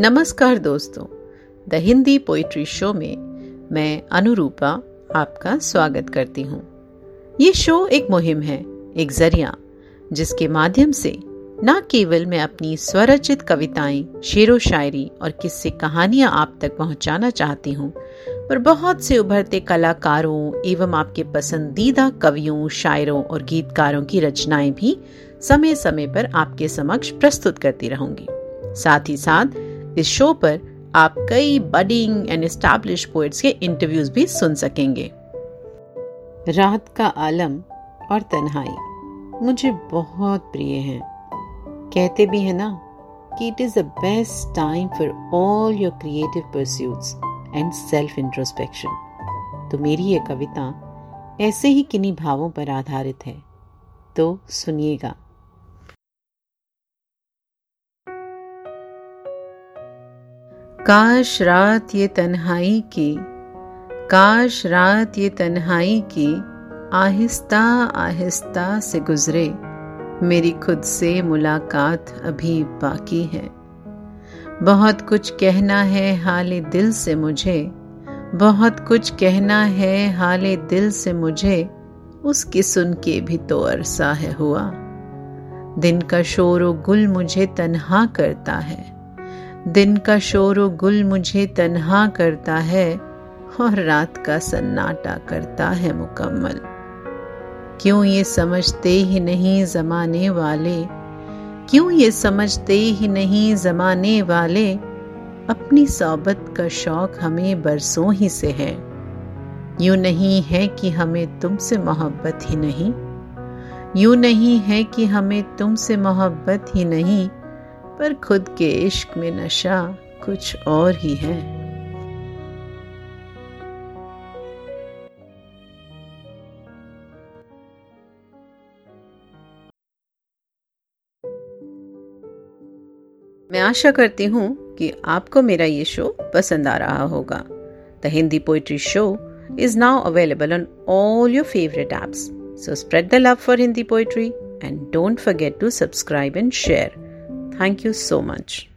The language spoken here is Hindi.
नमस्कार दोस्तों, द हिंदी पोइट्री शो में मैं अनुरूपा आपका स्वागत करती हूँ। ये शो एक मुहिम है, एक ज़रिया, जिसके माध्यम से न केवल मैं अपनी स्वरचित कविताएँ शेरो शायरी और किस्से कहानियाँ आप तक पहुंचाना चाहती हूँ, पर बहुत से उभरते कलाकारों एवं आपके पसंदीदा कवियों, शायरों और गीतकारों की रचनाएँ भी समय समय पर आपके समक्ष प्रस्तुत करती रहूँगी। साथ ही साथ इस शो पर आप कई बडिंग एंड एस्टैब्लिश पोइट्स के इंटरव्यूज़ भी सुन सकेंगे। रात का आलम और तन्हाई मुझे बहुत प्रिय है। कहते भी है ना कि it is the best time for all your creative pursuits and self introspection तो मेरी ये कविता ऐसे ही किन्हीं भावों पर आधारित है। तो सुनिएगा। काश रात ये तन्हाई की, काश रात ये तन्हाई की आहिस्ता आहिस्ता से गुजरे, मेरी खुद से मुलाकात अभी बाकी है। बहुत कुछ कहना है हाल दिल से मुझे, बहुत कुछ कहना है हाल दिल से मुझे, उसकी सुन के भी तो अरसा है हुआ। दिन का शोर गुल मुझे तन्हा करता है। दिन का शोर गुल मुझे तन्हा करता है और रात का सन्नाटा करता है मुकम्मल। क्यों ये समझते ही नहीं जमाने वाले? क्यों ये समझते ही नहीं जमाने वाले? अपनी सोबत का शौक हमें बरसों ही से है। यूँ नहीं है कि हमें तुमसे मोहब्बत ही नहीं। यूँ नहीं है कि हमें तुमसे मोहब्बत ही नहीं। पर खुद के इश्क में नशा कुछ और ही है। मैं आशा करती हूँ कि आपको मेरा ये शो पसंद आ रहा होगा। The Hindi poetry show is now available on all your favourite apps so spread the love for Hindi poetry and don't forget to subscribe and share Thank you so much.